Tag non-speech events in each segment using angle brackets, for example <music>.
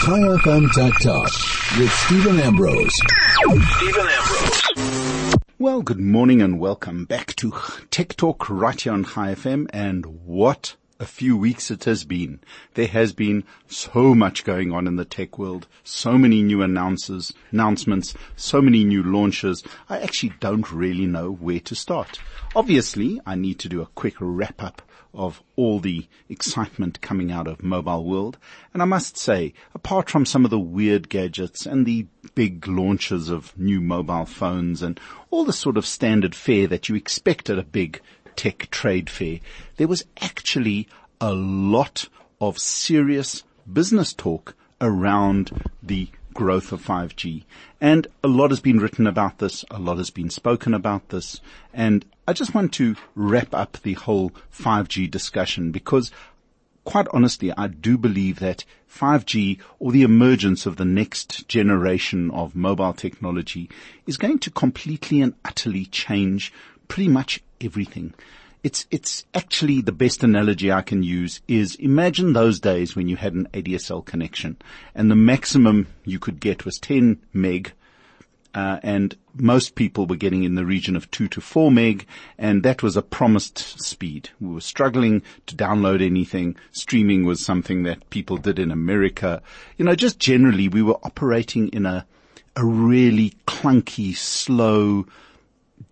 Chai FM Tech Talk with Stephen Ambrose. Stephen Ambrose. Well, good morning and welcome back to Tech Talk right here on Chai FM. And what a few weeks it has been. There has been so much going on in the tech world, so many new announces, announcements, so many new launches. I actually don't really know where to start. Obviously, I need to do a quick wrap up of all the excitement coming out of mobile world. And I must say, apart from some of the weird gadgets and the big launches of new mobile phones and all the sort of standard fare that you expect at a big tech trade fair, there was actually a lot of serious business talk around the growth of 5G. And a lot has been written about this, a lot has been spoken about this, and I just want to wrap up the whole 5G discussion because quite honestly, I do believe that 5G or the emergence of the next generation of mobile technology is going to completely and utterly change pretty much everything. It's, it's actually the best analogy I can use is imagine those days when you had an ADSL connection and the maximum you could get was 10 meg uh, and most people were getting in the region of two to four meg, and that was a promised speed. We were struggling to download anything. Streaming was something that people did in America. You know, just generally we were operating in a, a really clunky, slow,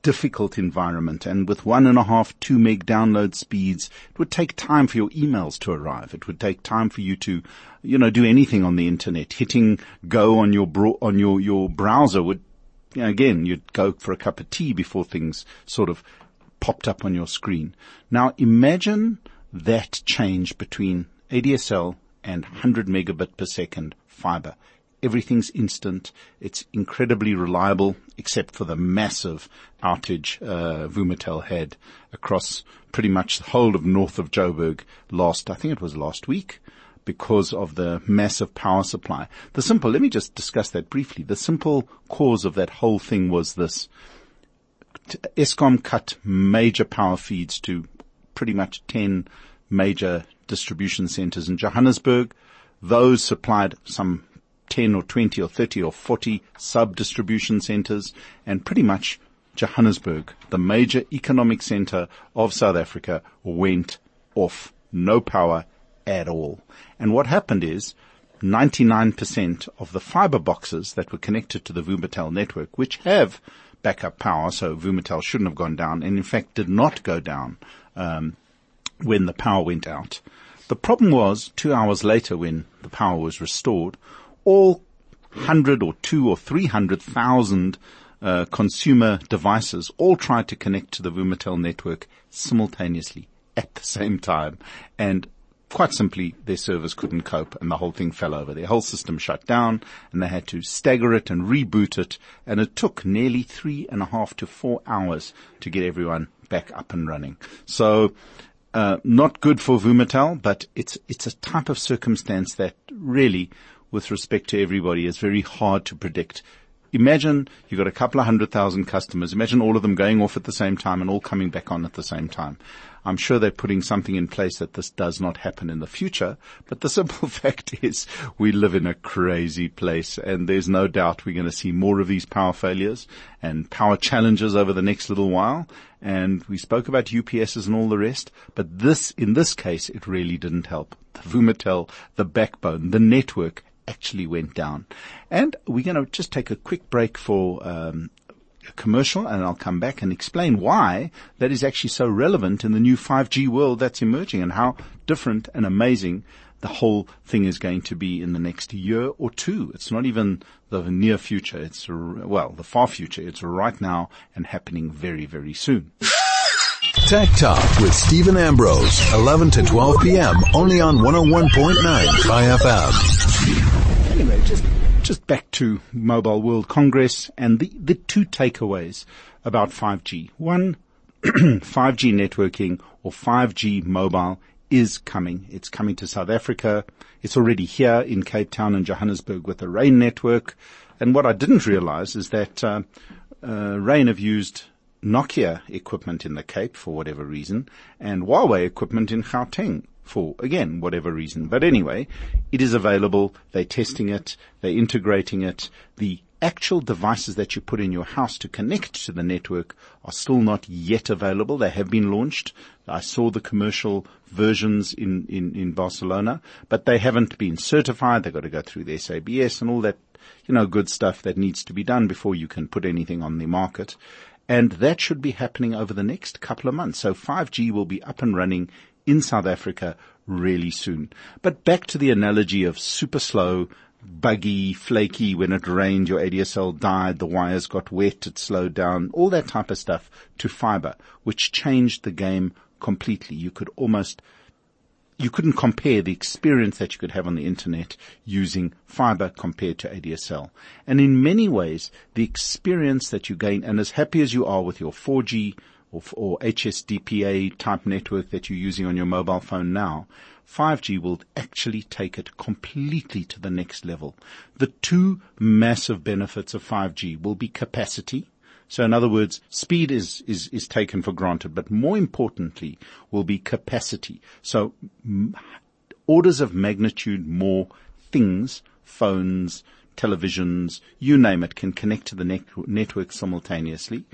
difficult environment and with one and a half, two meg download speeds, it would take time for your emails to arrive. It would take time for you to, you know, do anything on the internet. Hitting go on your bro- on your, your browser would, you know, again, you'd go for a cup of tea before things sort of popped up on your screen. Now imagine that change between ADSL and 100 megabit per second fiber. Everything's instant. It's incredibly reliable, except for the massive outage uh, Vumatel had across pretty much the whole of north of Joburg last, I think it was last week, because of the massive power supply. The simple, let me just discuss that briefly. The simple cause of that whole thing was this. Eskom cut major power feeds to pretty much 10 major distribution centers in Johannesburg. Those supplied some 10 or 20 or 30 or 40 sub-distribution centers and pretty much Johannesburg, the major economic center of South Africa, went off. No power at all. And what happened is 99% of the fiber boxes that were connected to the Vumatel network, which have backup power, so Vumatel shouldn't have gone down, and in fact did not go down um, when the power went out. The problem was two hours later when the power was restored, all hundred or two or three hundred thousand uh, consumer devices all tried to connect to the Vumatel network simultaneously at the same time. And quite simply, their servers couldn't cope and the whole thing fell over. Their whole system shut down and they had to stagger it and reboot it. And it took nearly three and a half to four hours to get everyone back up and running. So, uh, not good for Vumatel, but it's, it's a type of circumstance that really with respect to everybody is very hard to predict. Imagine you've got a couple of hundred thousand customers. Imagine all of them going off at the same time and all coming back on at the same time. I'm sure they're putting something in place that this does not happen in the future, but the <laughs> simple fact is we live in a crazy place and there's no doubt we're going to see more of these power failures and power challenges over the next little while. And we spoke about UPSs and all the rest, but this, in this case, it really didn't help. The Vumatel, the backbone, the network actually went down. And we're going to just take a quick break for um, a commercial, and I'll come back and explain why that is actually so relevant in the new 5G world that's emerging and how different and amazing the whole thing is going to be in the next year or two. It's not even the near future. It's, well, the far future. It's right now and happening very, very soon. <laughs> Tech Talk with Stephen Ambrose, 11 to 12 p.m. only on 101.9 Chai FM. Anyway, just, just back to Mobile World Congress and the, the two takeaways about 5G. One, <clears throat> 5G networking or 5G mobile is coming. It's coming to South Africa. It's already here in Cape Town and Johannesburg with the RAIN network. And what I didn't realize is that uh, uh, RAIN have used Nokia equipment in the Cape for whatever reason and Huawei equipment in Gauteng for, again, whatever reason. But anyway, it is available. They're testing it. They're integrating it. The actual devices that you put in your house to connect to the network are still not yet available. They have been launched. I saw the commercial versions in, in, in Barcelona, but they haven't been certified. They've got to go through the SABS and all that, you know, good stuff that needs to be done before you can put anything on the market. And that should be happening over the next couple of months. So 5G will be up and running in South Africa really soon. But back to the analogy of super slow, buggy, flaky, when it rained, your ADSL died, the wires got wet, it slowed down, all that type of stuff to fiber, which changed the game completely. You could almost, you couldn't compare the experience that you could have on the internet using fiber compared to ADSL. And in many ways, the experience that you gain, and as happy as you are with your 4G or, or HSDPA type network that you're using on your mobile phone now, 5G will actually take it completely to the next level. The two massive benefits of 5G will be capacity. So in other words, speed is, is, is taken for granted, but more importantly will be capacity. So m- orders of magnitude more things, phones, televisions, you name it, can connect to the net- network simultaneously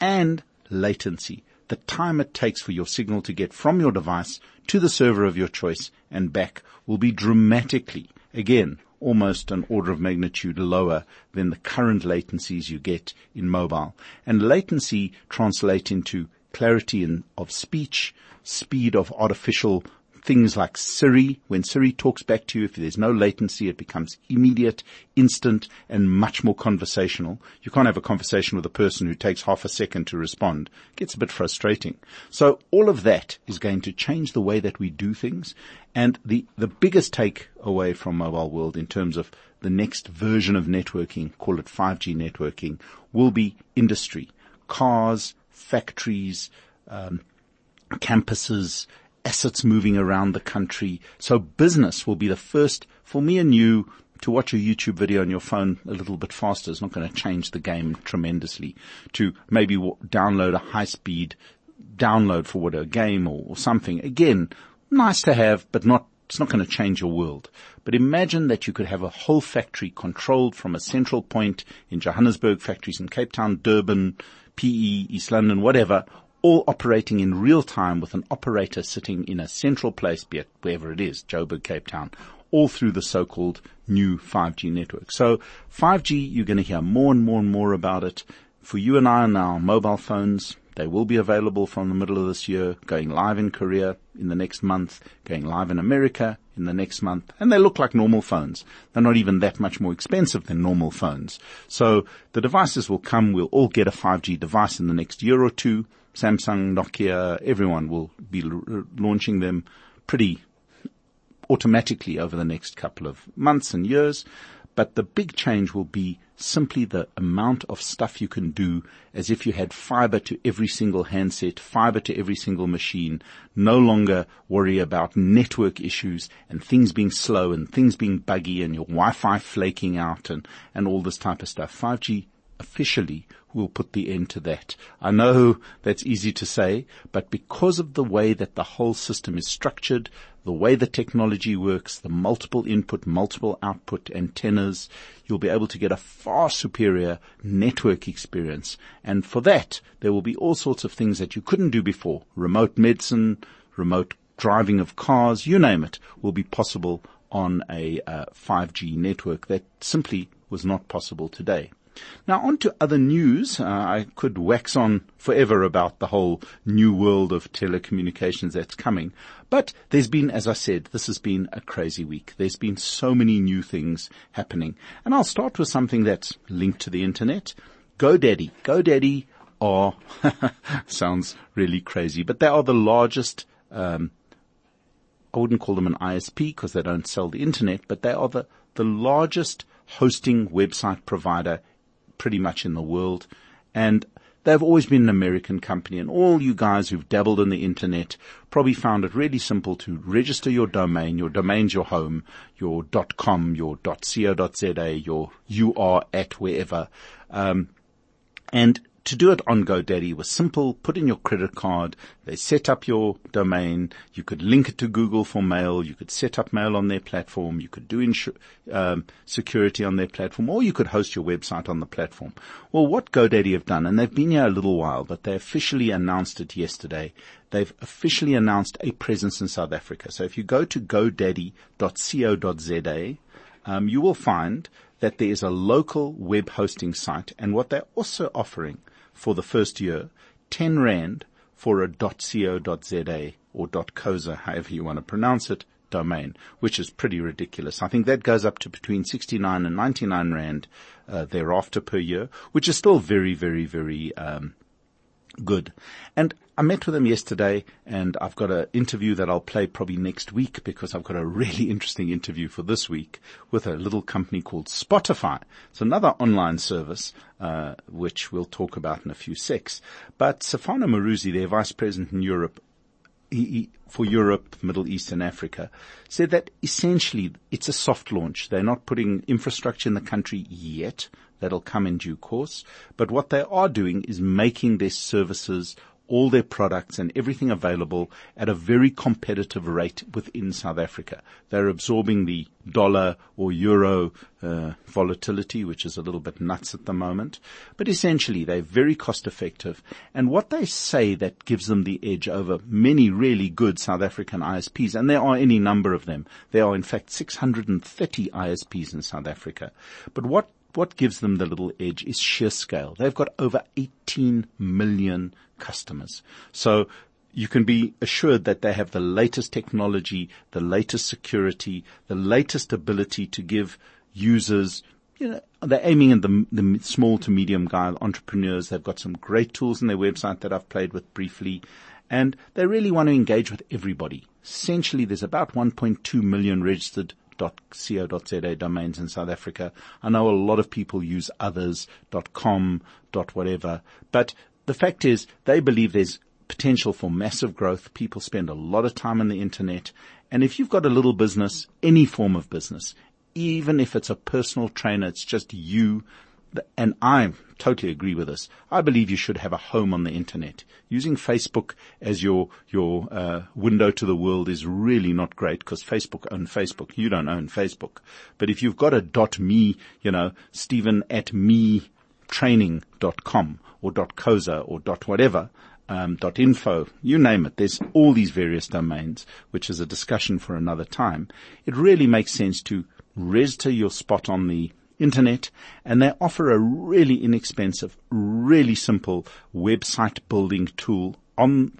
and latency the time it takes for your signal to get from your device to the server of your choice and back will be dramatically, again, almost an order of magnitude lower than the current latencies you get in mobile. And latency translates into clarity in, of speech, speed of artificial things like Siri. When Siri talks back to you, if there's no latency, it becomes immediate, instant, and much more conversational. You can't have a conversation with a person who takes half a second to respond. It gets a bit frustrating. So all of that is going to change the way that we do things. And the, the biggest take away from mobile world in terms of the next version of networking, call it 5G networking, will be industry. Cars, factories, um, campuses, assets moving around the country. So business will be the first for me and you to watch a YouTube video on your phone a little bit faster is not going to change the game tremendously. To maybe download a high speed download for what a game or, or something. Again, nice to have, but not it's not going to change your world. But imagine that you could have a whole factory controlled from a central point in Johannesburg, factories in Cape Town, Durban, PE, East London, whatever, all operating in real time with an operator sitting in a central place, be it wherever it is, Joburg, Cape Town, all through the so-called new 5G network. So 5G, you're going to hear more and more and more about it. For you and I on our mobile phones, they will be available from the middle of this year, going live in Korea in the next month, going live in America in the next month, and they look like normal phones. They're not even that much more expensive than normal phones. So the devices will come, we'll all get a 5G device in the next year or two. Samsung, Nokia, everyone will be l- launching them pretty automatically over the next couple of months and years. But the big change will be simply the amount of stuff you can do as if you had fiber to every single handset, fiber to every single machine, no longer worry about network issues and things being slow and things being buggy and your Wi-Fi flaking out and, and all this type of stuff. 5G officially will put the end to that. I know that's easy to say, but because of the way that the whole system is structured, the way the technology works, the multiple input, multiple output antennas, you'll be able to get a far superior network experience. And for that, there will be all sorts of things that you couldn't do before. Remote medicine, remote driving of cars, you name it, will be possible on a uh, 5G network that simply was not possible today. Now on to other news. Uh, I could wax on forever about the whole new world of telecommunications that's coming. But there's been, as I said, this has been a crazy week. There's been so many new things happening. And I'll start with something that's linked to the internet. GoDaddy. GoDaddy are, <laughs> sounds really crazy, but they are the largest, um, I wouldn't call them an ISP because they don't sell the internet, but they are the, the largest hosting website provider pretty much in the world. And they've always been an American company and all you guys who've dabbled in the internet probably found it really simple to register your domain. Your domain's your home, your .com, your .co.za, your UR at wherever. Um, and to do it on GoDaddy was simple. Put in your credit card. They set up your domain. You could link it to Google for mail. You could set up mail on their platform. You could do insu- um, security on their platform, or you could host your website on the platform. Well, what GoDaddy have done, and they've been here a little while, but they officially announced it yesterday. They've officially announced a presence in South Africa. So if you go to godaddy.co.za, um, you will find that there is a local web hosting site and what they're also offering for the first year, 10 Rand for a .co.za or .coza, however you want to pronounce it, domain, which is pretty ridiculous. I think that goes up to between 69 and 99 Rand uh, thereafter per year, which is still very, very, very um, good. And I met with him yesterday and I've got an interview that I'll play probably next week because I've got a really <laughs> interesting interview for this week with a little company called Spotify. It's another online service, uh, which we'll talk about in a few secs. But Safana Maruzi, their vice president in Europe, he, for Europe, Middle East and Africa, said that essentially it's a soft launch. They're not putting infrastructure in the country yet. That'll come in due course. But what they are doing is making their services all their products and everything available at a very competitive rate within South Africa. They're absorbing the dollar or euro uh, volatility, which is a little bit nuts at the moment. But essentially, they're very cost effective. And what they say that gives them the edge over many really good South African ISPs, and there are any number of them. There are in fact 630 ISPs in South Africa. But what what gives them the little edge is sheer scale. They've got over 18 million customers. So you can be assured that they have the latest technology, the latest security, the latest ability to give users, you know, they're aiming at the, the small to medium guy entrepreneurs. They've got some great tools on their website that I've played with briefly. And they really want to engage with everybody. Essentially, there's about 1.2 million registered .co.za domains in South Africa. I know a lot of people use others, .com, .whatever, but the fact is they believe there's potential for massive growth. People spend a lot of time on the internet. And if you've got a little business, any form of business, even if it's a personal trainer, it's just you. And I totally agree with this. I believe you should have a home on the internet. Using Facebook as your your uh, window to the world is really not great because Facebook own Facebook. You don't own Facebook. But if you've got a dot me, you know, Stephen at me training.com or dot .coza or dot .whatever, um, .info, you name it. There's all these various domains, which is a discussion for another time. It really makes sense to register your spot on the internet and they offer a really inexpensive, really simple website building tool on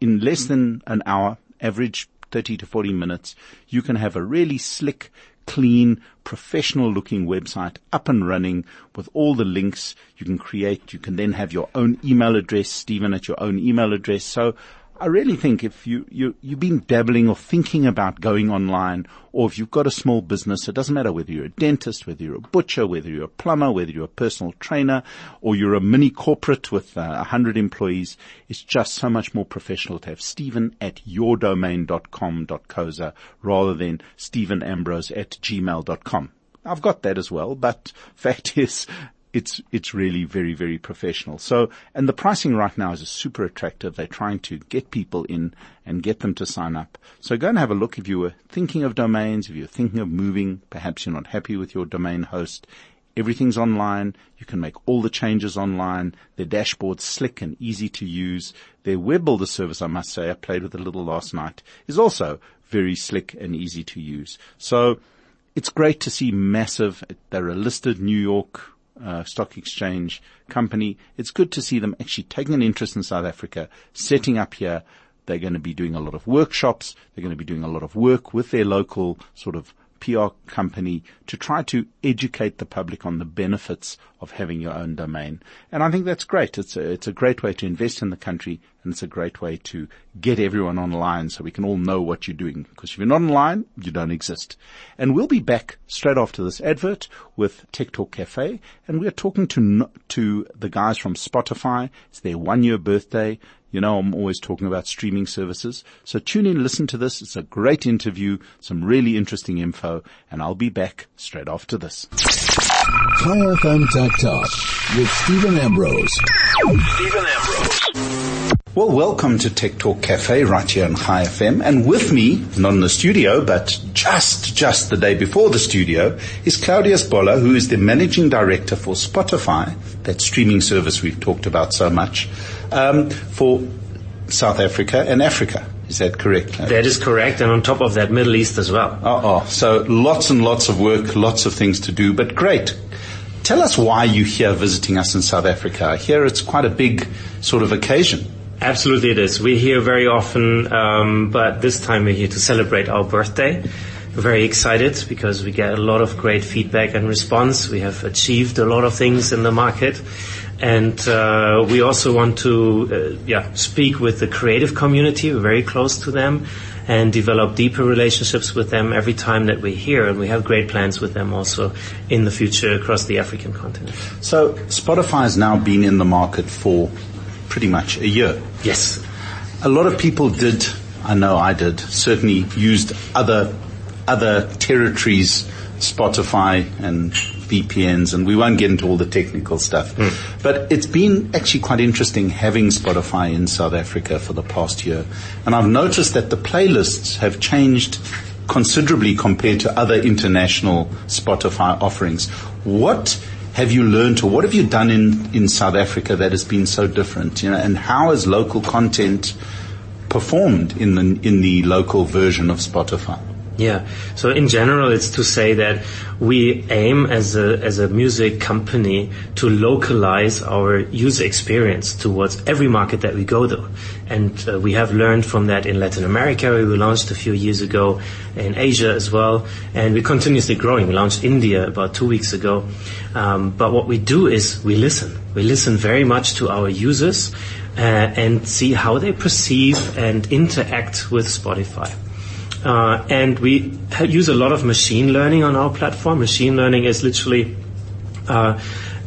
in less than an hour, average 30 to 40 minutes. You can have a really slick, clean, professional looking website up and running with all the links you can create. You can then have your own email address, Stephen at your own email address. So I really think if you, you, you've been dabbling or thinking about going online, or if you've got a small business, it doesn't matter whether you're a dentist, whether you're a butcher, whether you're a plumber, whether you're a personal trainer, or you're a mini corporate with uh, a uh, hundred employees, it's just so much more professional to have Stephen at yourdomain.com.coza rather than Stephen Ambrose at gmail.com. I've got that as well, but <laughs> fact is, it's it's really very very professional. So and the pricing right now is super attractive. They're trying to get people in and get them to sign up. So go and have a look if you were thinking of domains, if you're thinking of moving, perhaps you're not happy with your domain host. Everything's online. You can make all the changes online. Their dashboard's slick and easy to use. Their web builder service, I must say, I played with a little last night, is also very slick and easy to use. So it's great to see massive, they're a listed New York uh, stock exchange company. It's good to see them actually taking an interest in South Africa, setting up here. They're going to be doing a lot of workshops. They're going to be doing a lot of work with their local sort of PR company to try to educate the public on the benefits of having your own domain. And I think that's great. It's a, it's a great way to invest in the country and it's a great way to get everyone online so we can all know what you're doing. Because if you're not online, you don't exist. And we'll be back straight after this advert with Tech Talk Cafe and we're talking to, to the guys from Spotify. It's their one year birthday. You know, I'm always talking about streaming services. So tune in, listen to this. It's a great interview, some really interesting info, and I'll be back straight after this. Chai FM Tech Talk with Stephen Ambrose. Stephen Ambrose. Well, welcome to Tech Talk Cafe right here on Chai FM. And with me, not in the studio, but just, just the day before the studio, is Claudius Boller, who is the managing director for Spotify, that streaming service we've talked about so much, um, for South Africa and Africa. Is that correct? That is correct, and on top of that, Middle East as well. Oh, oh, so lots and lots of work, lots of things to do, but great. Tell us why you're here visiting us in South Africa. Here it's quite a big sort of occasion. Absolutely, it is. We're here very often, um, but this time we're here to celebrate our birthday. We're very excited because we get a lot of great feedback and response. We have achieved a lot of things in the market. And uh, we also want to, uh, yeah, speak with the creative community. We're very close to them, and develop deeper relationships with them every time that we're here. And we have great plans with them also in the future across the African continent. So Spotify has now been in the market for pretty much a year. Yes. A lot of people did, I know I did, certainly used other, other territories, Spotify and VPNs, and we won't get into all the technical stuff. Hmm. But it's been actually quite interesting having Spotify in South Africa for the past year. And I've noticed that the playlists have changed considerably compared to other international Spotify offerings. What have you learned or what have you done in, in South Africa that has been so different? You know, and how has local content performed in the, in the local version of Spotify? Yeah. So in general, it's to say that we aim as a as a music company to localize our user experience towards every market that we go to, and uh, we have learned from that in Latin America. We launched a few years ago in Asia as well, and we're continuously growing. We launched India about two weeks ago. Um, but what we do is we listen. We listen very much to our users uh, and see how they perceive and interact with Spotify. Uh, and we use a lot of machine learning on our platform. Machine learning is literally uh,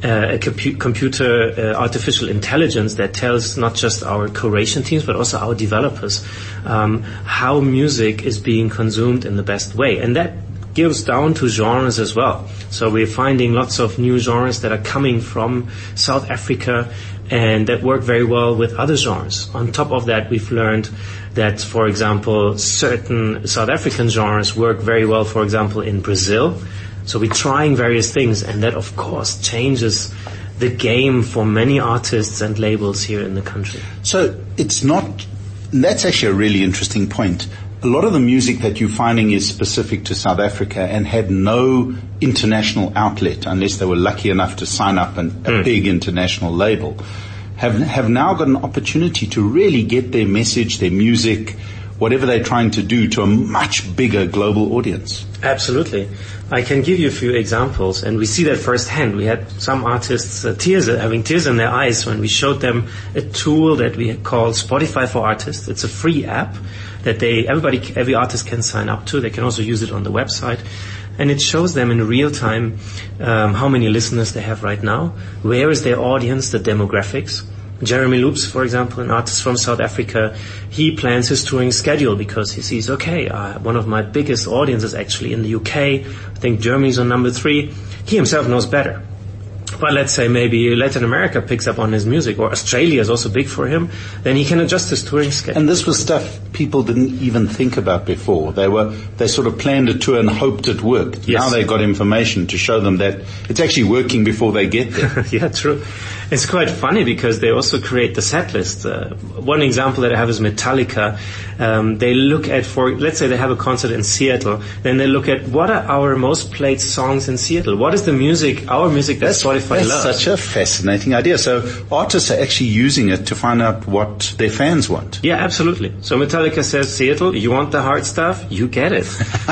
uh, a compu- computer artificial intelligence that tells not just our curation teams but also our developers um, how music is being consumed in the best way, and that gives down to genres as well. So we're finding lots of new genres that are coming from South Africa and that work very well with other genres. On top of that, we've learned that, for example, certain South African genres work very well, for example, in Brazil. So we're trying various things, and that, of course, changes the game for many artists and labels here in the country. So it's not, that's actually a really interesting point. A lot of the music that you're finding is specific to South Africa and had no international outlet unless they were lucky enough to sign up an, a hmm. big international label. Have, have now got an opportunity to really get their message, their music, whatever they're trying to do to a much bigger global audience. Absolutely. I can give you a few examples, and we see that firsthand. We had some artists uh, tears, having tears in their eyes when we showed them a tool that we call Spotify for Artists. It's a free app that they, everybody, every artist can sign up to. They can also use it on the website. And it shows them in real time um, how many listeners they have right now, where is their audience, the demographics. Jeremy Loops, for example, an artist from South Africa, he plans his touring schedule because he sees, okay, uh, one of my biggest audiences actually in the UK. I think Germany's on number three. He himself knows better. But let's say maybe Latin America picks up on his music, or Australia is also big for him, then he can adjust his touring schedule. And this was stuff people didn't even think about before. They were, they sort of planned a tour and hoped it worked. Yes. Now they got information to show them that it's actually working before they get there. <laughs> yeah, true. It's quite funny because they also create the set list. Uh, one example that I have is Metallica. Um, they look at, for let's say they have a concert in Seattle, then they look at what are our most played songs in Seattle. What is the music, our music that Spotify That's loves? such a fascinating idea. So artists are actually using it to find out what their fans want. yeah, absolutely. So Metallica says, Seattle, you want the hard stuff? You get it. <laughs> <laughs>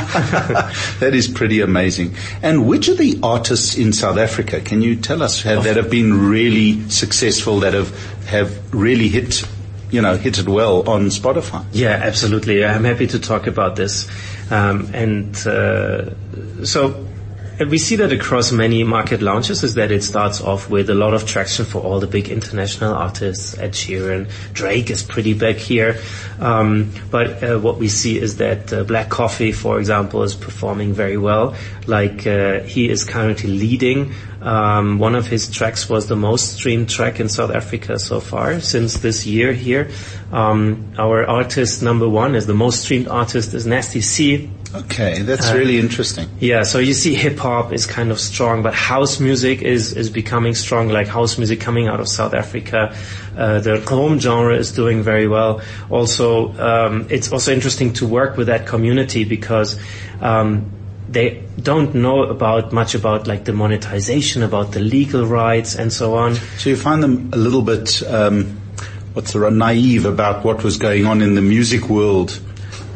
that is pretty amazing. And which of the artists in South Africa can you tell us have, that have been really successful, that have have really hit, you know, hit it well on Spotify? Yeah, absolutely. I'm happy to talk about this. Um, and uh, so, we see that across many market launches is that it starts off with a lot of traction for all the big international artists. Ed Sheeran, Drake is pretty big here. Um, but uh, what we see is that uh, Black Coffee, for example, is performing very well. Like uh, he is currently leading. Um, one of his tracks was the most streamed track in South Africa so far since this year here. Um, our artist number one is the most streamed artist is Nasty C Okay, that's uh, really interesting. Yeah, so you see hip hop is kind of strong, but house music is, is becoming strong, like house music coming out of South Africa. Uh, the home genre is doing very well. Also, um, it's also interesting to work with that community because, um, they don't know about much about like the monetization, about the legal rights and so on. So you find them a little bit, um, what's the word, naive about what was going on in the music world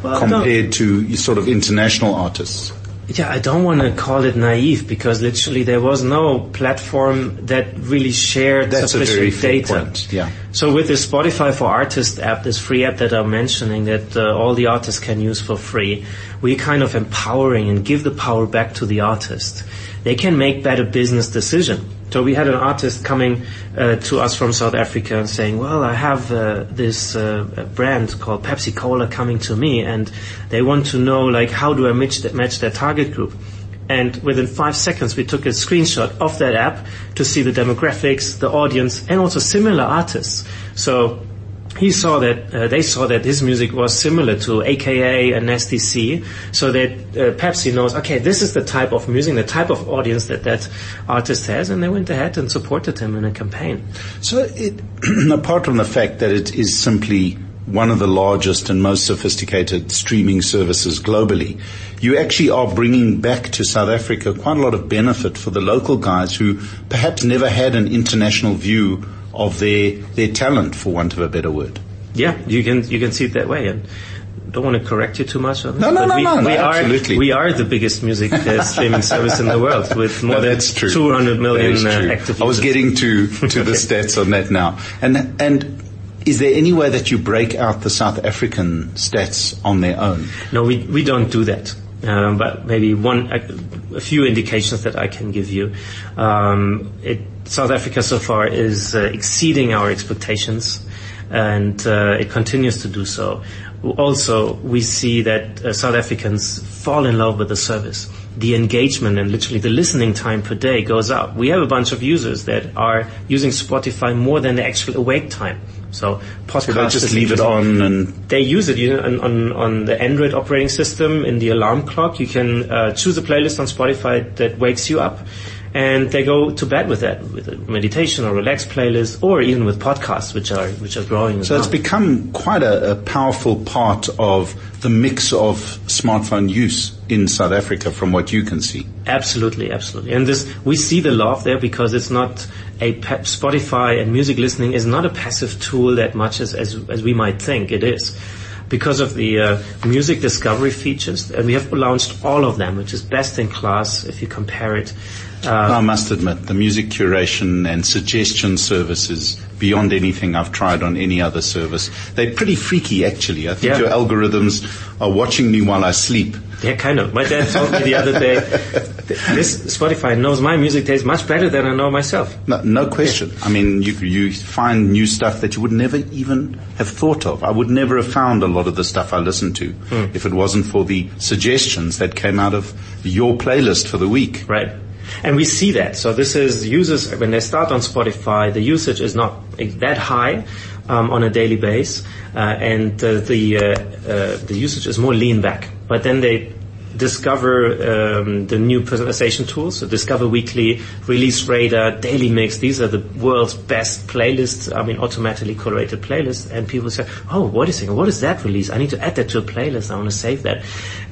well, compared to sort of international artists? Yeah, I don't want to call it naive because literally there was no platform that really shared That's sufficient data. Yeah. So with the Spotify for Artists app, this free app that I'm mentioning that uh, all the artists can use for free, we're kind of empowering and give the power back to the artist. They can make better business decision. So we had an artist coming uh, to us from South Africa and saying, "Well, I have uh, this uh, brand called Pepsi Cola coming to me, and they want to know like how do I match, match their target group." And within five seconds, we took a screenshot of that app to see the demographics, the audience, and also similar artists. So he saw that uh, they saw that his music was similar to AKA and Nasty C, so that uh, Pepsi knows okay this is the type of music, the type of audience that that artist has, and they went ahead and supported him in a campaign. So, it, <clears throat> apart from the fact that it is simply one of the largest and most sophisticated streaming services globally, you actually are bringing back to South Africa quite a lot of benefit for the local guys who perhaps never had an international view of their their talent, for want of a better word. Yeah, you can you can see it that way, and don't want to correct you too much on no, no, no, we, no, no, we are, absolutely. We are the biggest music uh, streaming service in the world with more no, than that's true. 200 million uh, active. I was getting to, to the <laughs> stats on that now. And, and is there any way that you break out the South African stats on their own? No, we, we don't do that. Um, but maybe one, a, a, few indications that I can give you. Um, it, South Africa so far is uh, exceeding our expectations, and uh, it continues to do so. Also, we see that uh, South Africans fall in love with the service. The engagement and literally the listening time per day goes up. We have a bunch of users that are using Spotify more than the actual awake time. So podcast. So they just leave it on and they use it you know, on, on, on the Android operating system in the alarm clock. You can uh, choose a playlist on Spotify that wakes you up and they go to bed with that, with a meditation or relaxed playlist, or even with podcasts, which are which are growing. so well. it's become quite a, a, powerful part of the mix of smartphone use in South Africa, from what you can see. Absolutely, absolutely, and this we see the love there because it's not a Spotify and music listening is not a passive tool that much as as, as we might think it is because of the uh, music discovery features, and we have launched all of them, which is best in class if you compare it uh, I must admit, the music curation and suggestion services beyond anything I've tried on any other service. They're pretty freaky, actually. I think yeah. your algorithms are watching me while I sleep. Yeah, kind of. My dad told me the other day, this Spotify knows my music taste much better than I know myself. No, no question. I mean, you, you find new stuff that you would never even have thought of. I would never have found a lot of the stuff I listen to hmm. if it wasn't for the suggestions that came out of your playlist for the week. Right. And we see that. So this is users, when they start on Spotify, the usage is not that high um, on a daily base, uh, and uh, the, uh, uh, the usage is more lean back. But then they discover um, the new personalization tools. So Discover Weekly, Release Radar, Daily Mix. These are the world's best playlists. I mean, automatically curated playlists. And people say, "Oh, what is? What is that release? I need to add that to a playlist. I want to save that."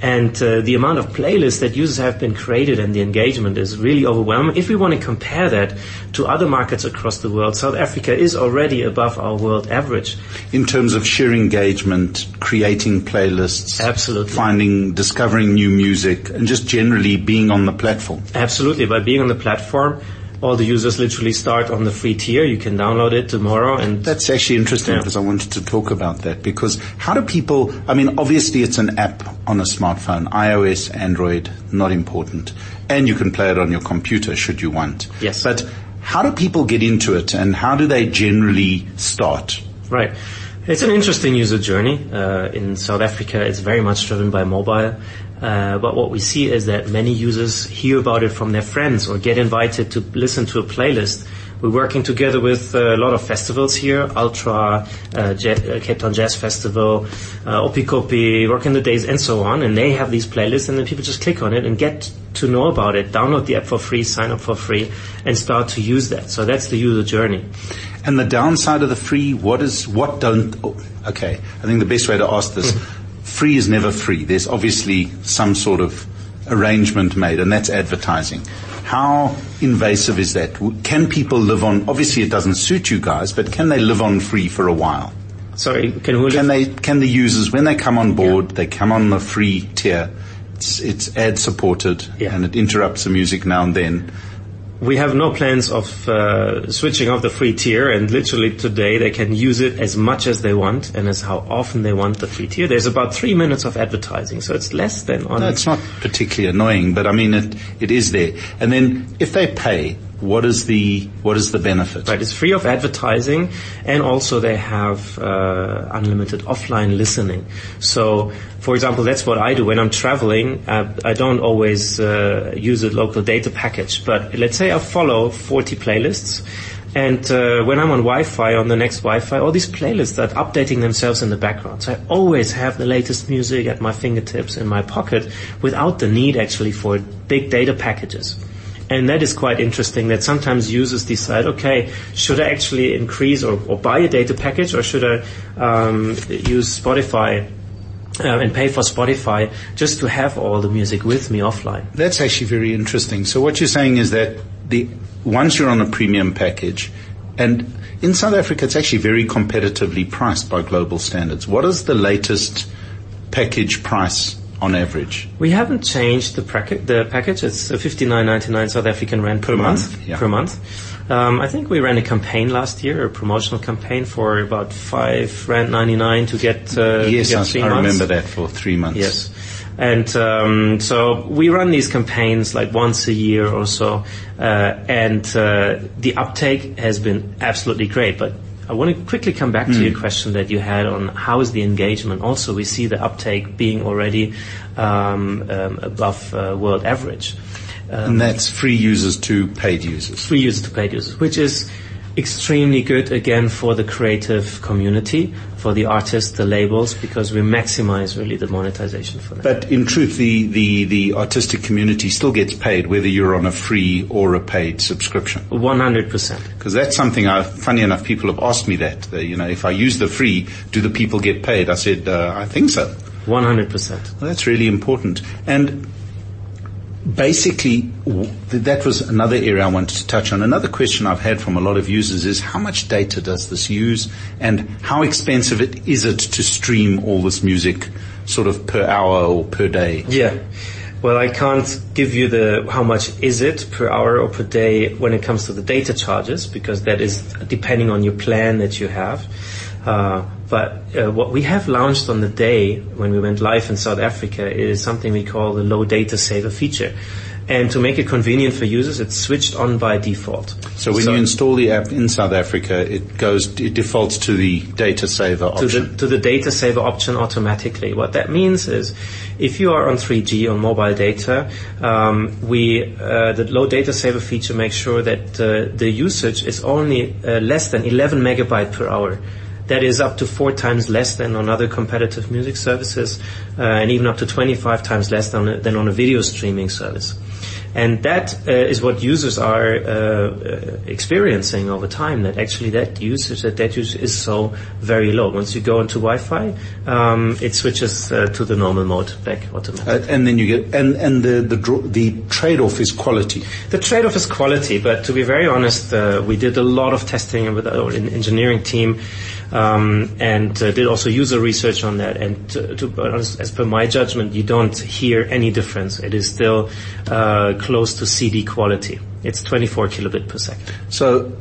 And uh, the amount of playlists that users have been created and the engagement is really overwhelming. If we want to compare that to other markets across the world, South Africa is already above our world average in terms of sheer engagement, creating playlists, absolutely, finding, discovering new music and just generally being on the platform. Absolutely. By being on the platform, all the users literally start on the free tier. You can download it tomorrow and That's actually interesting Yeah. because I wanted to talk about that because how do people, I mean, obviously it's an app on a smartphone, iOS, Android, not important. And you can play it on your computer should you want. Yes. But how do people get into it and how do they generally start? Right. It's an interesting user journey. Uh, in South Africa, it's very much driven by mobile. Uh, but what we see is that many users hear about it from their friends or get invited to listen to a playlist. We're working together with uh, a lot of festivals here, Ultra, uh, uh, Cape Town Jazz Festival, uh, Oppikoppi, Rock in the Days, and so on. And they have these playlists, and then people just click on it and get to know about it, download the app for free, sign up for free, and start to use that. So that's the user journey. And the downside of the free, what is, what don't, oh, okay, I think the best way to ask this, <laughs> free is never free. There's obviously some sort of arrangement made and that's advertising. How invasive is that? Can people live on, obviously it doesn't suit you guys, but can they live on free for a while? Sorry, can who Can they, can the users, when they come on board, they come on the free tier, it's, it's ad supported Yeah. and it interrupts the music now and then. We have no plans of uh, switching off the free tier, and literally today they can use it as much as they want and as how often they want the free tier. There's about three minutes of advertising, so it's less than on. No, it's not particularly annoying, but I mean it, it is there. And then if they pay, what is the, what is the benefit? Right, it's free of advertising, and also they have uh, unlimited offline listening. So, for example, that's what I do when I'm traveling. Uh, I don't always uh, use a local data package, but let's say I follow 40 playlists. And uh, when I'm on Wi-Fi, on the next Wi-Fi, all these playlists are updating themselves in the background. So I always have the latest music at my fingertips in my pocket without the need actually for big data packages. And that is quite interesting that sometimes users decide, okay, should I actually increase or, or buy a data package or should I um, use Spotify uh, and pay for Spotify just to have all the music with me offline? That's actually very interesting. So what you're saying is that the, once you're on a premium package, and in South Africa it's actually very competitively priced by global standards. What is the latest package price on average? We haven't changed the, prac- the package. It's a 59.99 South African rand per, Per month. month, yeah. Per month. Um, I think we ran a campaign last year, a promotional campaign for about five rand 99 to get uh, yes, to get I, three I months. remember that for three months. Yes. And um, so we run these campaigns like once a year or so, uh, and uh, the uptake has been absolutely great. But I want to quickly come back to Hmm. your question that you had on how is the engagement. Also, we see the uptake being already um, um, above uh, world average. And that's free users to paid users. Free users to paid users, which is extremely good again for the creative community, for the artists, the labels, because we maximize really the monetization for them. But in truth, the, the, the artistic community still gets paid whether you're on a free or a paid subscription. 100%. Because that's something I, funny enough, people have asked me that. They, you know, if I use the free, do the people get paid? I said, uh, I think so. 100%. Well, that's really important. And basically, that was another area I wanted to touch on. Another question I've had from a lot of users is how much data does this use and how expensive it is it to stream all this music sort of per hour or per day? Yeah. Well, I can't give you the how much is it per hour or per day when it comes to the data charges because that is depending on your plan that you have. Uh, but uh, what we have launched on the day when we went live in South Africa is something we call the low data saver feature. And to make it convenient for users, it's switched on by default. So when you install the app in South Africa, it goes, it defaults to the data saver to option. the, to the data saver option automatically. What that means is, if you are on 3G on mobile data, um, we uh, the low data saver feature makes sure that uh, the usage is only uh, less than 11 megabyte per hour. That is up to four times less than on other competitive music services, uh, and even up to 25 times less than, than on a video streaming service. And that uh, is what users are uh, uh, experiencing over time. That actually that usage, that that usage is so very low. Once you go into Wi-Fi, um, it switches uh, to the normal mode back automatically. Uh, and then you get, and, and the, the, the trade-off is quality. The trade-off is quality, but to be very honest, uh, we did a lot of testing with our engineering team, um, and uh, did also user research on that. And to, to as per my judgment, you don't hear any difference. It is still uh, close to CD quality. It's 24 kilobit per second. So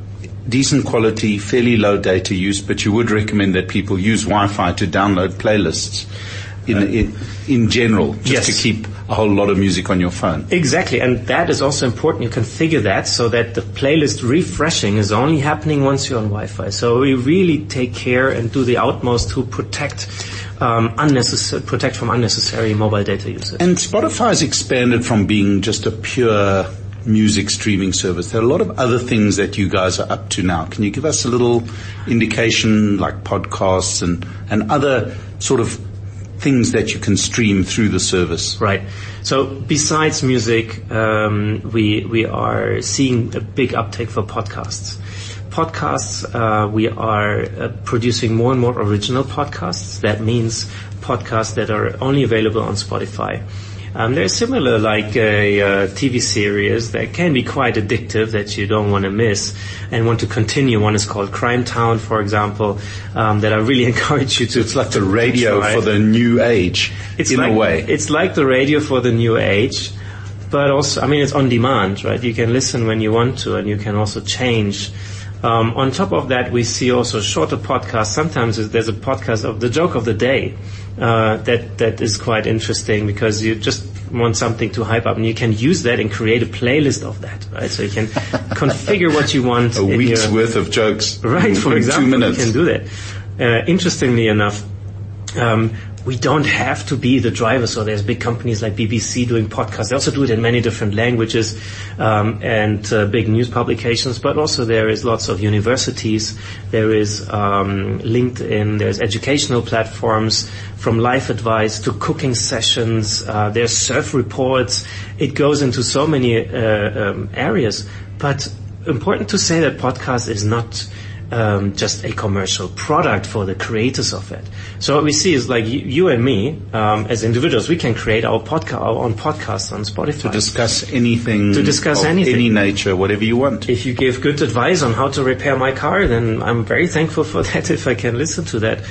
decent quality, fairly low data use, but you would recommend that people use Wi-Fi to download playlists in, in, in general, just Yes. to keep a whole lot of music on your phone. Exactly, and that is also important. You configure that so that the playlist refreshing is only happening once you're on Wi-Fi. So we really take care and do the utmost to protect um, unnecessary, protect from unnecessary mobile data usage. And Spotify has expanded from being just a pure music streaming service. There are a lot of other things that you guys are up to now. Can you give us a little indication, like podcasts and, and other sort of things that you can stream through the service? Right. So besides music, um, we we are seeing a big uptake for podcasts. Podcasts, uh, we are uh, producing more and more original podcasts. That means podcasts that are only available on Spotify. Um, they're similar like a, uh TV series that can be quite addictive that you don't want to miss and want to continue. One is called Crime Town, for example, um, that I really <laughs> encourage you to. It's like the radio try. for the new age, It's in like, a way. It's like the radio for the new age, but also, I mean, it's on demand, right? You can listen when you want to, and you can also change. Um, on top of that, we see also shorter podcasts. Sometimes there's a podcast of the joke of the day uh, that that is quite interesting because you just want something to hype up, and you can use that and create a playlist of that, right? So you can <laughs> configure what you want. a week's your- worth of jokes. Right, for example, you can do that. Uh, interestingly enough, um, we don't have to be the driver. So there's big companies like BBC doing podcasts. They also do it in many different languages um, and uh, big news publications. But also there is lots of universities. There is um, LinkedIn. There's educational platforms from life advice to cooking sessions. Uh, there's surf reports. It goes into so many uh, um, areas. But important to say that podcast is not um, just a commercial product for the creators of it. So what we see is like you, you and me, um, as individuals, we can create our podcast, our own podcast on Spotify. to discuss anything, To discuss anything. any nature, whatever you want. if you give good advice on how to repair my car, then I'm very thankful for <laughs> that if I can listen to that.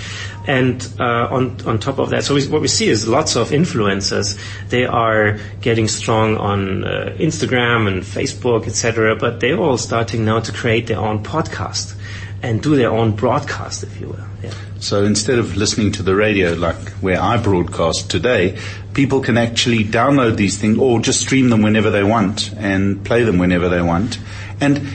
And uh, on on top of that, so we, what we see is lots of influencers. They are getting strong on uh, Instagram and Facebook, etc. But they're all starting now to create their own podcast and do their own broadcast, if you will. Yeah. So instead of listening to the radio like where I broadcast today, people can actually download these things or just stream them whenever they want and play them whenever they want. And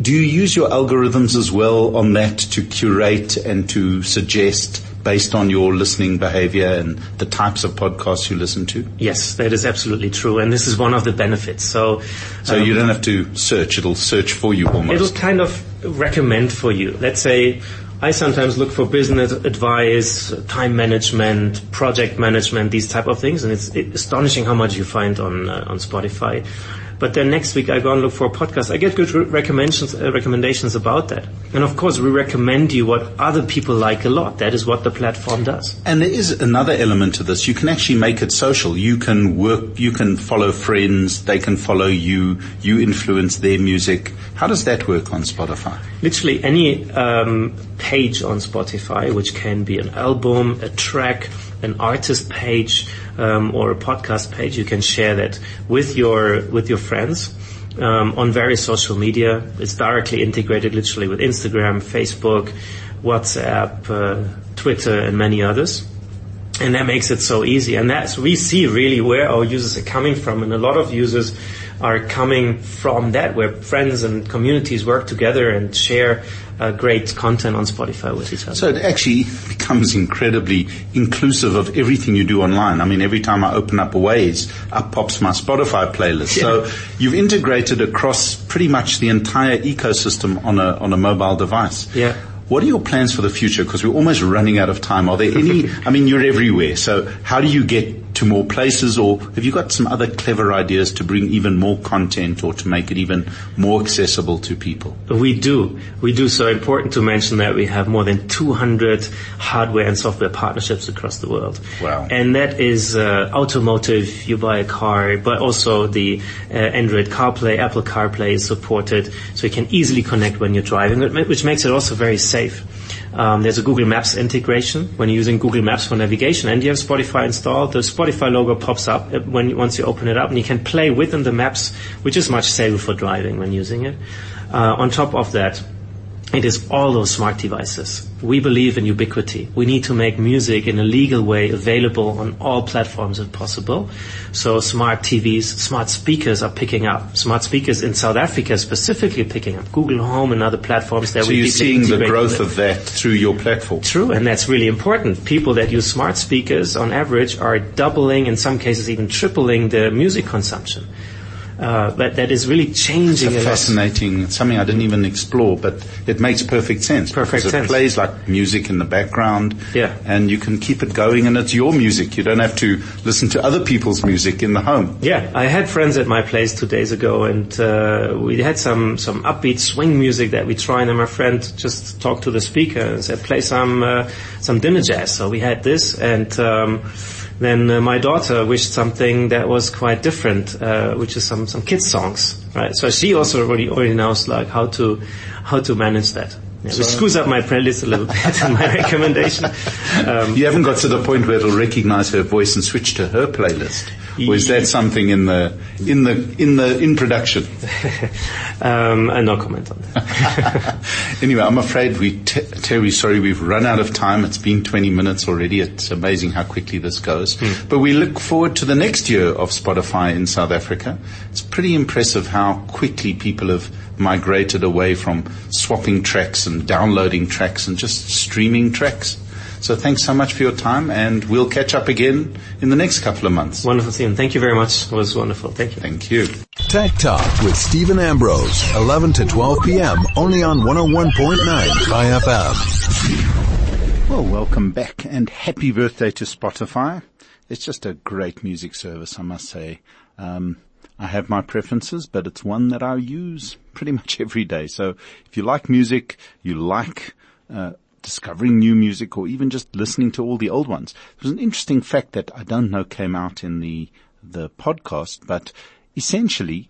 do you use your algorithms as well on that to curate and to suggest based on your listening behavior and the types of podcasts you listen to? Yes, that is absolutely true, and this is one of the benefits. So, So um, you don't have to search, it'll search for you almost. It'll kind of recommend for you. Let's say I sometimes look for business advice, time management, project management, these type of things, and it's astonishing how much you find on uh, on Spotify. But then next week I go and look for a podcast. I get good re- recommendations uh, recommendations about that, and of course we recommend you what other people like a lot. That is what the platform does. And there is another element to this. You can actually make it social. You can work, you can follow friends, they can follow you, you influence their music. How does that work on Spotify? literally any um, page on Spotify, which can be an album, a track, an artist page, um, or a podcast page, you can share that with your with your friends um, on various social media. It's directly integrated, literally with Instagram, Facebook, WhatsApp, uh, Twitter, and many others. And that makes it so easy. And that's, we see really where our users are coming from. And a lot of users are coming from that, where friends and communities work together and share uh, great content on Spotify with each other. So it actually becomes incredibly inclusive of everything you do online. I mean, every time I open up a Waze, up pops my Spotify playlist. So you've integrated across pretty much the entire ecosystem on a, on a mobile device. Yeah. What are your plans for the future? Because we're almost running out of time. Are there any, <laughs> I mean, you're everywhere. So how do you get to more places or have you got some other clever ideas to bring even more content or to make it even more accessible to people? We do. We do. So important to mention that we have more than 200 hardware and software partnerships across the world. Wow. And that is uh, automotive, you buy a car, but also the uh, Android CarPlay, Apple CarPlay is supported, so you can easily connect when you're driving, which makes it also very safe. Um, there's a Google Maps integration when you're using Google Maps for navigation, and you have Spotify installed. The Spotify logo pops up uh, when once you open it up, and you can play within the maps, which is much safer for driving when using it. Uh, on top of that, it is all those smart devices. We believe in ubiquity. We need to make music in a legal way available on all platforms if possible. So smart TVs, smart speakers are picking up. Smart speakers in South Africa specifically picking up. Google Home and other platforms that So we you're seeing the growth with. of that through your platform. True, and that's really important. People that use smart speakers on average are doubling, in some cases even tripling their music consumption. Uh, that, that is really changing It's fascinating, it's something I didn't even explore, but it makes perfect sense. Perfect because sense. It plays like music in the background. Yeah. And you can keep it going and it's your music. You don't have to listen to other people's music in the home. Yeah, I had friends at my place two days ago, and uh, we had some some upbeat swing music that we tried. And my friend just talked to the speaker and said, "Play some uh, some dinner jazz." So we had this, and um, then uh, my daughter wished something that was quite different, uh, which is some some kids songs, right? So she also already already knows like how to how to manage that. Yeah, which screws up my playlist a little bit and <laughs> my recommendation. Um, You haven't got to the point where it'll recognize her voice and switch to her playlist. Or is that something in the, in the, in the, in production? <laughs> um, and no comment on that. <laughs> Anyway, I'm afraid we, t- Terry, sorry, we've run out of time. It's been 20 minutes already. It's amazing how quickly this goes. Hmm. But we look forward to the next year of Spotify in South Africa. It's pretty impressive how quickly people have migrated away from swapping tracks and downloading tracks and just streaming tracks. So thanks so much for your time and we'll catch up again in the next couple of months. Wonderful, Stephen. Thank you very much. It was wonderful. Thank you. Thank you. Tech Talk with Stephen Ambrose, 11 to 12 p.m. only on 101.9 Chai FM. Well, welcome back and happy birthday to Spotify. It's just a great music service, I must say. Um, I have my preferences, but it's one that I use pretty much every day. So if you like music, you like uh, discovering new music, or even just listening to all the old ones. There's an interesting fact that I don't know came out in the the podcast, but essentially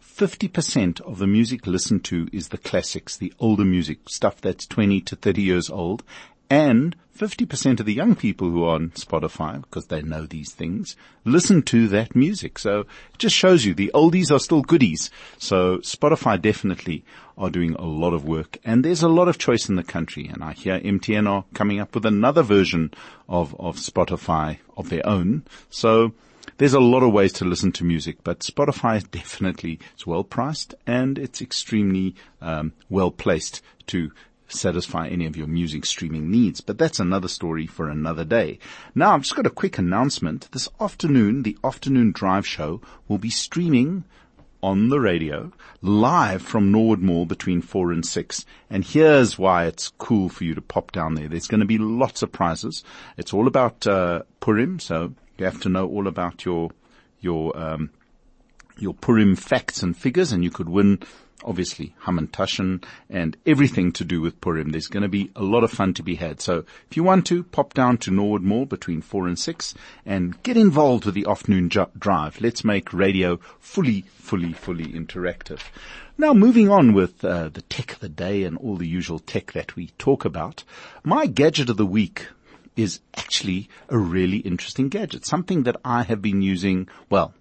50% of the music listened to is the classics, the older music, stuff that's 20 to 30 years old. And 50% of the young people who are on Spotify, because they know these things, listen to that music. So it just shows you the oldies are still goodies. So Spotify definitely are doing a lot of work and there's a lot of choice in the country. And I hear MTN are coming up with another version of, of Spotify of their own. So there's a lot of ways to listen to music, but Spotify is definitely it's well priced and it's extremely um, well placed to satisfy any of your music streaming needs. But that's another story for another day. Now I've just got a quick announcement. This afternoon, the afternoon drive show will be streaming on the radio live from Norwood Mall between four and six. And here's why it's cool for you to pop down there. There's going to be lots of prizes. It's all about uh, Purim, so you have to know all about your your um, your Purim facts and figures, and you could win. Obviously, Hamantashen and everything to do with Purim. There's going to be a lot of fun to be had. So if you want to, pop down to Norwood Mall between four and six and get involved with the afternoon ju- drive. Let's make radio fully, fully, fully interactive. Now moving on with uh, the tech of the day and all the usual tech that we talk about. My gadget of the week is actually a really interesting gadget. Something that I have been using, well,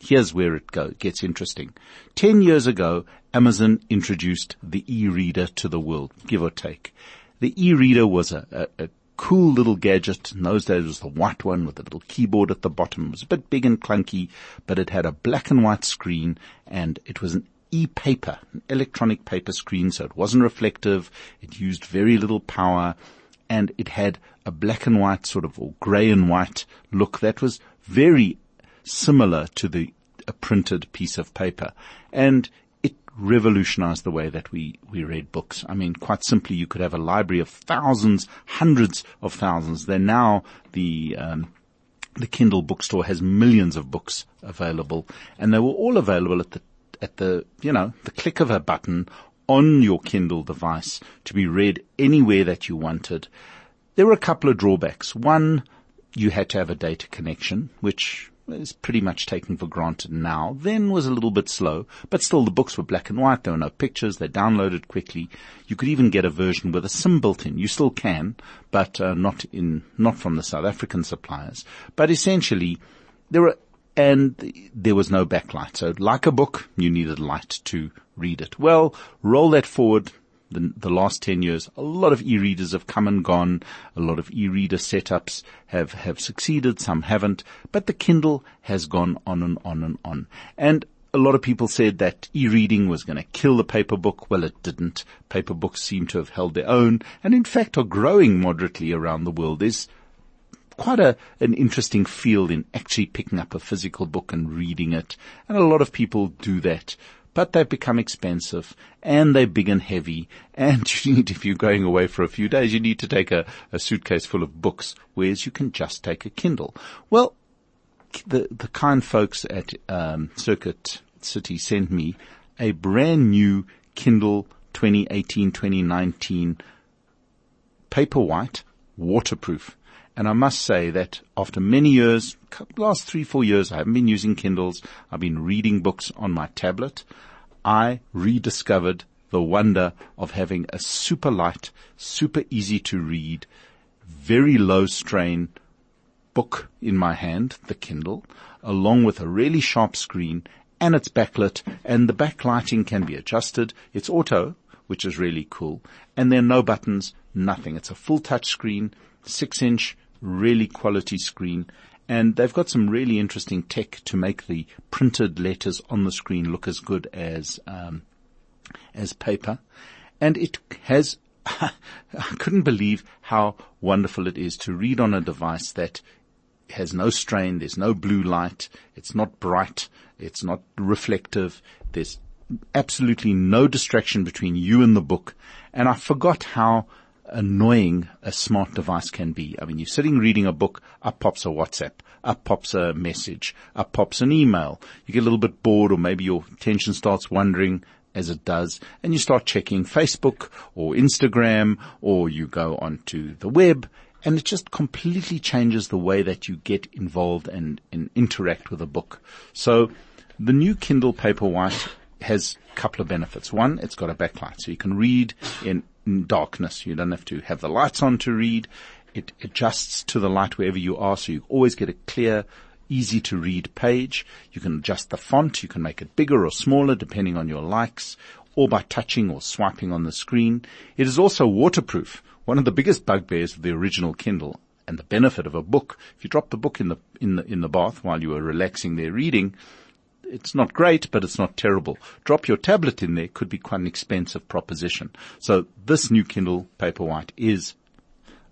here's where it go, gets interesting. Ten years ago, Amazon introduced the e-reader to the world, give or take. The e-reader was a, a, a cool little gadget. In those days it was the white one with a little keyboard at the bottom. It was a bit big and clunky, but it had a black and white screen and it was an e-paper, an electronic paper screen, so it wasn't reflective. It used very little power and it had a black and white sort of, or grey and white look that was very similar to the a printed piece of paper. And revolutionized the way that we, we read books. I mean, quite simply, you could have a library of thousands, hundreds of thousands. Then now the, um, the Kindle bookstore has millions of books available and they were all available at the, at the, you know, the click of a button on your Kindle device to be read anywhere that you wanted. There were a couple of drawbacks. One, you had to have a data connection, which is pretty much taken for granted now. Then was a little bit slow, but still the books were black and white. There were no pictures. They downloaded quickly. You could even get a version with a SIM built in. You still can, but uh, not in not from the South African suppliers. But essentially, there were and there was no backlight. So like a book, you needed light to read it. Well, roll that forward the, the last 10 years, a lot of e-readers have come and gone. A lot of e-reader setups have, have succeeded. Some haven't, but the Kindle has gone on and on and on. And a lot of people said that e-reading was going to kill the paper book. Well, it didn't. Paper books seem to have held their own and in fact are growing moderately around the world. There's quite a, an interesting field in actually picking up a physical book and reading it. And a lot of people do that but they've become expensive and they're big and heavy. And <laughs> you need, if you're going away for a few days, you need to take a, a suitcase full of books, whereas you can just take a Kindle. Well, the, the kind folks at um, Circuit City sent me a brand new Kindle 2018-2019 Paperwhite waterproof. And I must say that after many years, last three, four years, I haven't been using Kindles. I've been reading books on my tablet. I rediscovered the wonder of having a super light, super easy to read, very low strain book in my hand, the Kindle, along with a really sharp screen and it's backlit and the backlighting can be adjusted. It's auto, which is really cool. And there are no buttons, nothing. It's a full touch screen, six inch, really quality screen. And they've got some really interesting tech to make the printed letters on the screen look as good as, um, as paper. And it has, <laughs> I couldn't believe how wonderful it is to read on a device that has no strain, there's no blue light, it's not bright, it's not reflective, there's absolutely no distraction between you and the book. And I forgot how annoying a smart device can be. I mean, you're sitting reading a book, up pops a WhatsApp, up pops a message, up pops an email. You get a little bit bored or maybe your attention starts wandering as it does and you start checking Facebook or Instagram or you go onto the web and it just completely changes the way that you get involved and, and interact with a book. So the new Kindle Paperwhite has a couple of benefits. One, it's got a backlight, so you can read in in darkness. You don't have to have the lights on to read. It adjusts to the light wherever you are, so you always get a clear, easy to read page. You can adjust the font. You can make it bigger or smaller depending on your likes or by touching or swiping on the screen. It is also waterproof. One of the biggest bugbears of the original Kindle and the benefit of a book. If you drop the book in the, in the, in the bath while you are relaxing there reading, it's not great, but it's not terrible. Drop your tablet in there could be quite an expensive proposition. So this new Kindle Paperwhite is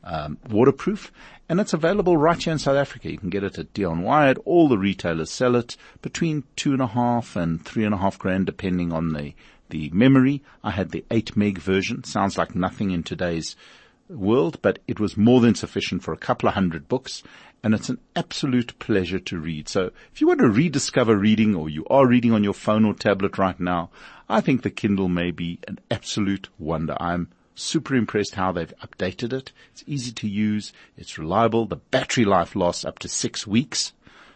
um, waterproof and it's available right here in South Africa. You can get it at Dion Wired. All the retailers sell it between two and a half and three and a half grand depending on the, the memory. I had the eight meg version. Sounds like nothing in today's world, but it was more than sufficient for a couple of hundred books and it's an absolute pleasure to read. So if you want to rediscover reading or you are reading on your phone or tablet right now, I think the Kindle may be an absolute wonder. I'm super impressed how they've updated it. It's easy to use. It's reliable. The battery life lasts up to six weeks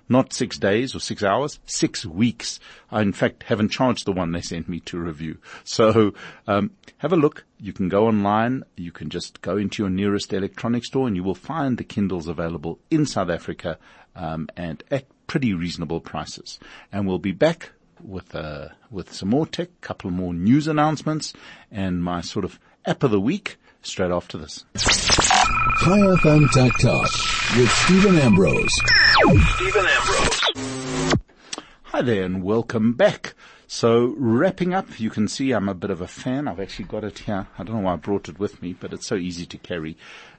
not six days or six hours, six weeks. I in fact haven't charged the one they sent me to review. So um, have a look. You can go online. You can just go into your nearest electronics store and you will find the Kindles available in South Africa um, and at pretty reasonable prices. And we'll be back with uh, with some more tech, couple more news announcements, and my sort of app of the week straight after this. Chai FM Tech Talk with Stephen Ambrose. Stephen Ambrose. Hi there and welcome back. So wrapping up, you can see I'm a bit of a fan. I've actually got it here. I don't know why I brought it with me, but it's so easy to carry.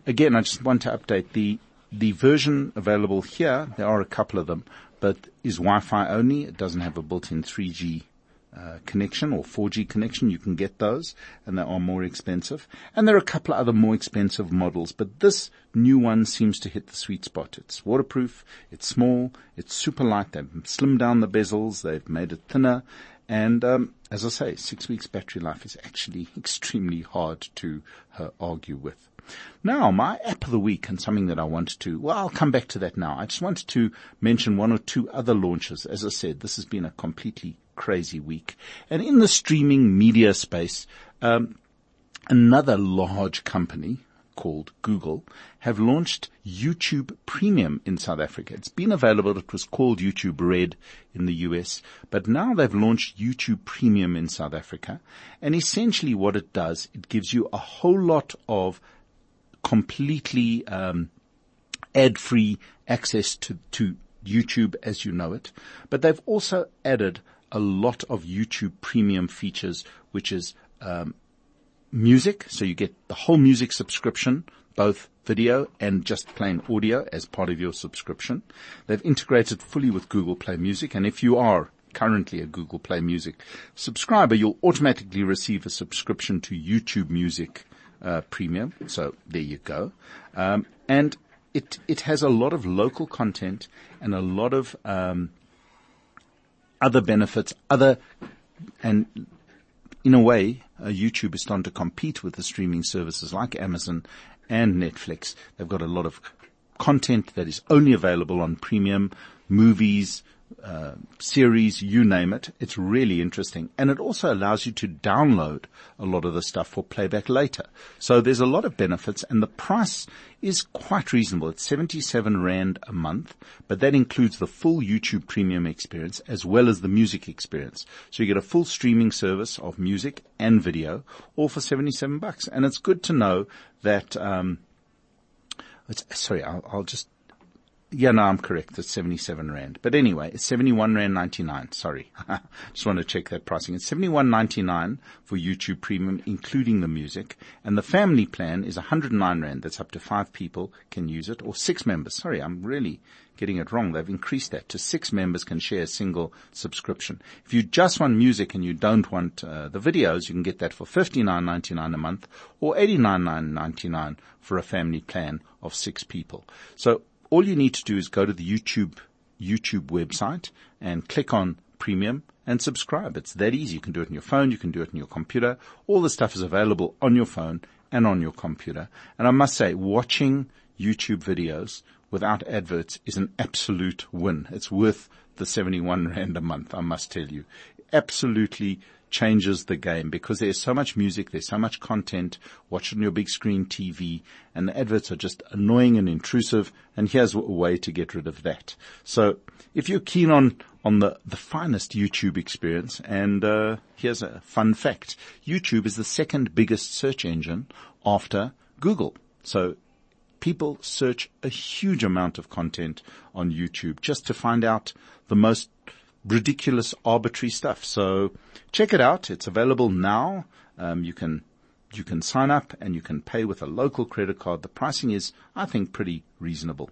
Again, I just want to update the, the version available here. There are a couple of them, but is Wi-Fi only. It doesn't have a built-in 3G uh, connection or 4G connection, you can get those and they are more expensive. And there are a couple of other more expensive models, but this new one seems to hit the sweet spot. It's waterproof, it's small, it's super light, they've slimmed down the bezels, they've made it thinner, And um, as I say, six weeks battery life is actually <laughs> extremely hard to uh, argue with. Now, my app of the week and something that I wanted to, well, I'll come back to that now. I just wanted to mention one or two other launches. As I said, this has been a completely crazy week. And in the streaming media space, um, another large company called Google have launched YouTube Premium in South Africa. It's been available. It was called YouTube Red in the US, but now they've launched YouTube Premium in South Africa. And essentially what it does, it gives you a whole lot of completely, um, ad-free access to, to YouTube as you know it. But they've also added a lot of YouTube premium features, which is, um, music. So you get the whole music subscription, both video and just plain audio as part of your subscription. They've integrated fully with Google Play Music. And if you are currently a Google Play Music subscriber, you'll automatically receive a subscription to YouTube Music uh, Premium. So there you go. Um, and it it has a lot of local content and a lot of um, other benefits, other and in a way, uh, YouTube is starting to compete with the streaming services like Amazon and Netflix. They've got a lot of content that is only available on premium movies, uh, series, you name it. It's really interesting. And it also allows you to download a lot of the stuff for playback later. So there's a lot of benefits and the price is quite reasonable. It's 77 Rand a month, but that includes the full YouTube premium experience as well as the music experience. So you get a full streaming service of music and video all for 77 bucks. And it's good to know that, um, it's, sorry, I'll, I'll just yeah, no, I'm correct. It's 77 Rand. But anyway, it's 71 Rand 99. Sorry. <laughs> Just want to check that pricing. It's 71.99 for YouTube Premium, including the music. And the family plan is 109 Rand. That's up to five people can use it or six members. Sorry, I'm really getting it wrong. They've increased that to six members can share a single subscription. If you just want music and you don't want uh, the videos, you can get that for 59.99 a month or 89.99 for a family plan of six people. So all you need to do is go to the YouTube, YouTube website and click on premium and subscribe. It's that easy. You can do it on your phone. You can do it on your computer. All the stuff is available on your phone and on your computer. And I must say, watching YouTube videos without adverts is an absolute win. It's worth the 71 <laughs> Rand a month, I must tell you. Absolutely changes the game because there's so much music, there's so much content, watch on your big screen TV, and the adverts are just annoying and intrusive, and here's a way to get rid of that. So if you're keen on, on the, the finest YouTube experience, and uh, here's a fun fact, YouTube is the second biggest search engine after Google. So people search a huge amount of content on YouTube just to find out the most ridiculous arbitrary stuff. So check it out. It's available now. Um, you can you can sign up and you can pay with a local credit card. The pricing is, I think, pretty reasonable.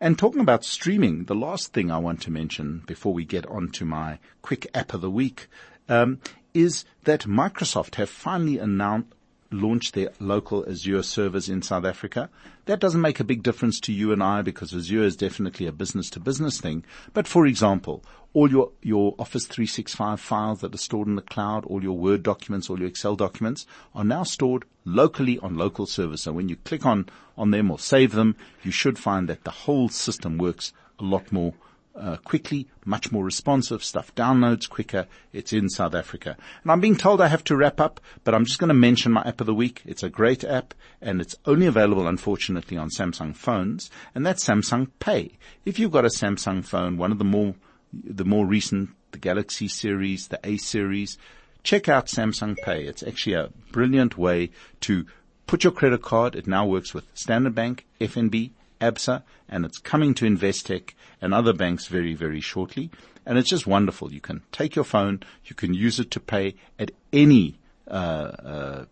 And talking about streaming, the last thing I want to mention before we get on to my quick app of the week um, is that Microsoft have finally announced launch their local Azure servers in South Africa. That doesn't make a big difference to you and I because Azure is definitely a business to business thing. But for example, all your, your Office 365 files that are stored in the cloud, all your Word documents, all your Excel documents are now stored locally on local servers. So when you click on, on them or save them, you should find that the whole system works a lot more uh, quickly, much more responsive, stuff downloads quicker. It's in South Africa. And I'm being told I have to wrap up, but I'm just going to mention my app of the week. It's a great app and it's only available unfortunately on Samsung phones and that's Samsung Pay. If you've got a Samsung phone, one of the more, the more recent, the Galaxy series, the A series, check out Samsung Pay. It's actually a brilliant way to put your credit card. It now works with Standard Bank, FNB, ABSA, and it's coming to Investec and other banks very, very shortly. And it's just wonderful. You can take your phone, you can use it to pay at any uh, uh,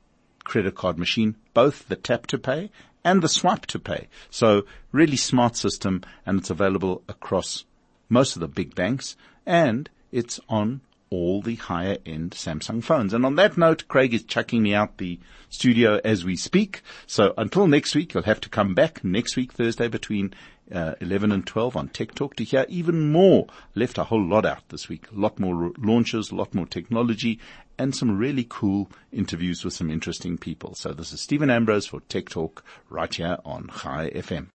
credit card machine, both the tap to pay and the swipe to pay. So really smart system, and it's available across most of the big banks, and it's on all the higher end Samsung phones. And on that note, Craig is chucking me out the studio as we speak. So until next week, you'll have to come back next week, Thursday between uh, 11 and 12 on Tech Talk to hear even more. Left a whole lot out this week. A lot more launches, a lot more technology and some really cool interviews with some interesting people. So this is Stephen Ambrose for Tech Talk right here on Chai FM.